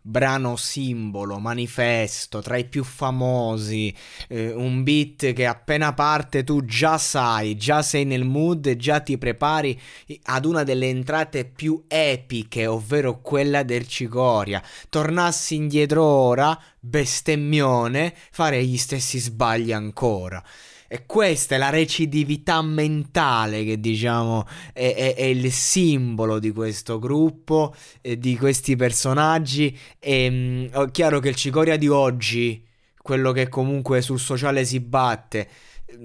Brano simbolo, manifesto, tra i più famosi, eh, un beat che appena parte tu già sai, già sei nel mood già ti prepari ad una delle entrate più epiche, ovvero quella del Cicoria. Tornassi indietro ora, bestemmione, farei gli stessi sbagli ancora. E questa è la recidività mentale che diciamo è, è, è il simbolo di questo gruppo, eh, di questi personaggi. E mh, è chiaro che il Cicoria di oggi, quello che comunque sul sociale si batte,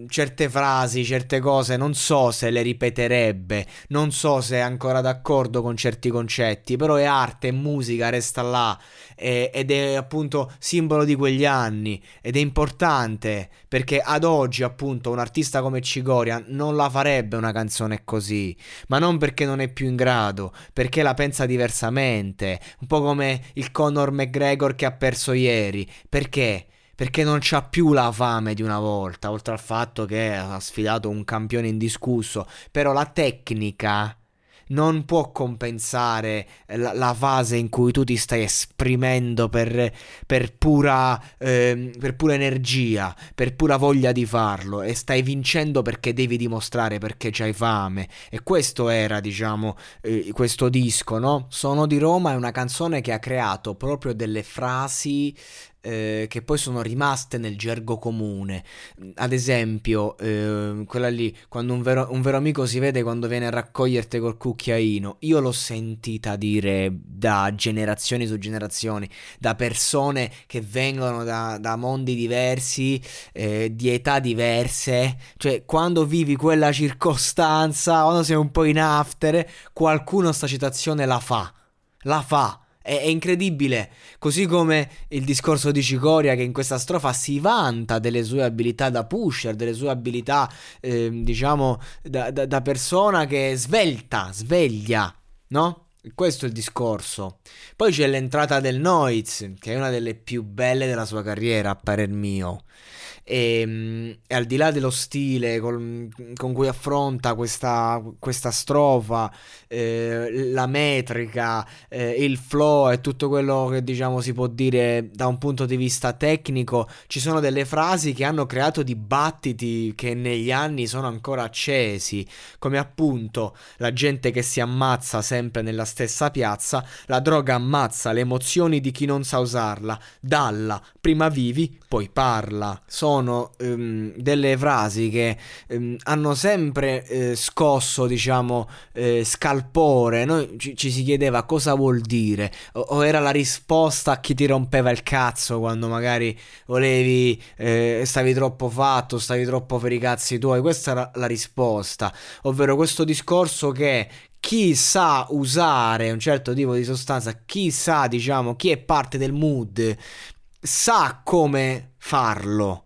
certe frasi, certe cose, non so se le ripeterebbe, non so se è ancora d'accordo con certi concetti, però è arte, è musica, resta là è, ed è appunto simbolo di quegli anni ed è importante perché ad oggi appunto un artista come Cigoria non la farebbe una canzone così, ma non perché non è più in grado, perché la pensa diversamente, un po' come il Conor McGregor che ha perso ieri, perché? Perché non c'ha più la fame di una volta, oltre al fatto che ha sfidato un campione indiscusso, però la tecnica non può compensare la, la, fase in cui tu ti stai esprimendo per, per, pura, eh, per, pura, energia, per pura voglia di farlo e stai vincendo perché devi dimostrare perché c'hai fame. E questo era, diciamo, eh, questo disco, no? Sono di Roma è una canzone che ha creato proprio delle frasi eh, che poi sono rimaste nel gergo comune. Ad esempio, eh, quella lì, quando un vero, un vero, amico si vede quando viene a raccoglierti col cucchiaino, io l'ho sentita dire da generazioni su generazioni, da persone che vengono da, da mondi diversi, eh, di età diverse, cioè quando vivi quella circostanza, quando sei un po' in after, qualcuno sta citazione la fa, la fa è, è, incredibile. Così come il discorso di Cicoria, che in questa strofa si vanta delle sue abilità da pusher, delle sue abilità, eh, diciamo, da, da, da persona che svelta, sveglia, no? Questo è il discorso. Poi c'è l'entrata del Noiz, che è una delle più belle della sua carriera, a parer mio. E, ehm, e, al di là dello stile col, con cui affronta questa, questa strofa, eh, la metrica, eh, il flow e tutto quello che diciamo si può dire da un punto di vista tecnico, ci sono delle frasi che hanno creato dibattiti che negli anni sono ancora accesi, come appunto la gente che si ammazza sempre nella stessa piazza, la droga ammazza le emozioni di chi non sa usarla, dalla, prima vivi, poi parla. Sono um, delle frasi che um, hanno sempre eh, scosso, diciamo, eh, scalpore. Noi ci, ci, si chiedeva cosa vuol dire, o, o, era la risposta a chi ti rompeva il cazzo quando magari volevi, eh, stavi troppo fatto, stavi troppo per i cazzi tuoi. Questa era la risposta, ovvero questo discorso che chi sa usare un certo tipo di sostanza, chi sa, diciamo, chi è parte del mood, sa come farlo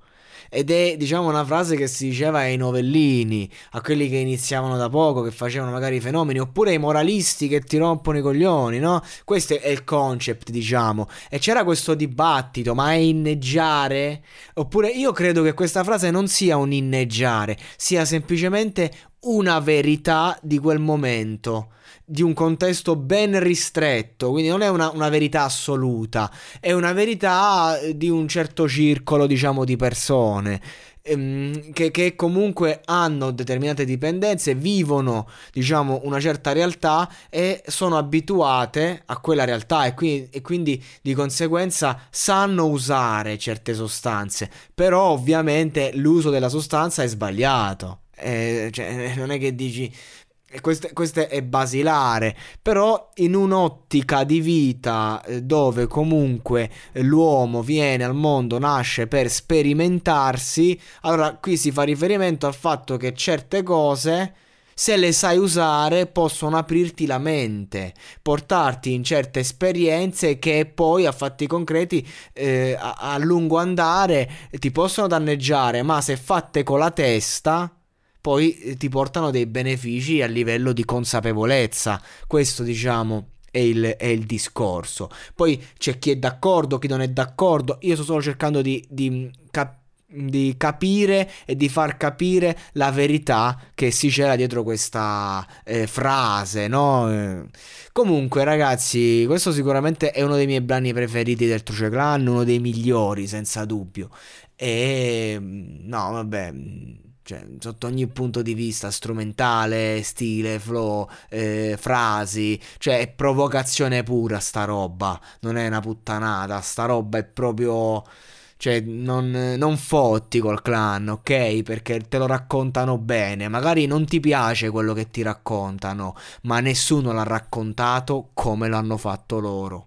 ed è diciamo una frase che si diceva ai novellini, a quelli che iniziavano da poco, che facevano magari i fenomeni, oppure ai moralisti che ti rompono i coglioni, no? Questo è il concept, diciamo. E c'era questo dibattito, ma è inneggiare? Oppure io credo che questa frase non sia un inneggiare, sia semplicemente una verità di quel momento di un contesto ben ristretto, quindi non è una, una, verità assoluta, è una verità di un certo circolo, diciamo, di persone. ehm, che, che, comunque hanno determinate dipendenze, vivono diciamo una certa realtà e sono abituate a quella realtà e, qui, e quindi di conseguenza sanno usare certe sostanze, però ovviamente l'uso della sostanza è sbagliato. Eh, cioè, non è che dici questo, questo, è basilare, però in un'ottica di vita eh, dove comunque l'uomo viene al mondo, nasce per sperimentarsi, allora qui si fa riferimento al fatto che certe cose, se le sai usare, possono aprirti la mente, portarti in certe esperienze che poi a fatti concreti eh, a, a lungo andare ti possono danneggiare, ma se fatte con la testa poi eh, ti portano dei benefici a livello di consapevolezza. Questo diciamo è il, è il, discorso. Poi c'è chi è d'accordo, chi non è d'accordo. Io sto solo cercando di, di, cap- di, capire e di far capire la verità che si c'era dietro questa eh, frase, no? Eh, comunque, ragazzi, questo sicuramente è uno dei miei brani preferiti del Truce Clan, uno dei migliori, senza dubbio. E no, vabbè cioè, sotto ogni punto di vista, strumentale, stile, flow, eh, frasi, cioè è provocazione pura sta roba, non è una puttanata, sta roba è proprio... Cioè, non, non, fotti col clan, ok? Perché te lo raccontano bene. Magari non ti piace quello che ti raccontano, ma nessuno l'ha raccontato come l'hanno fatto loro.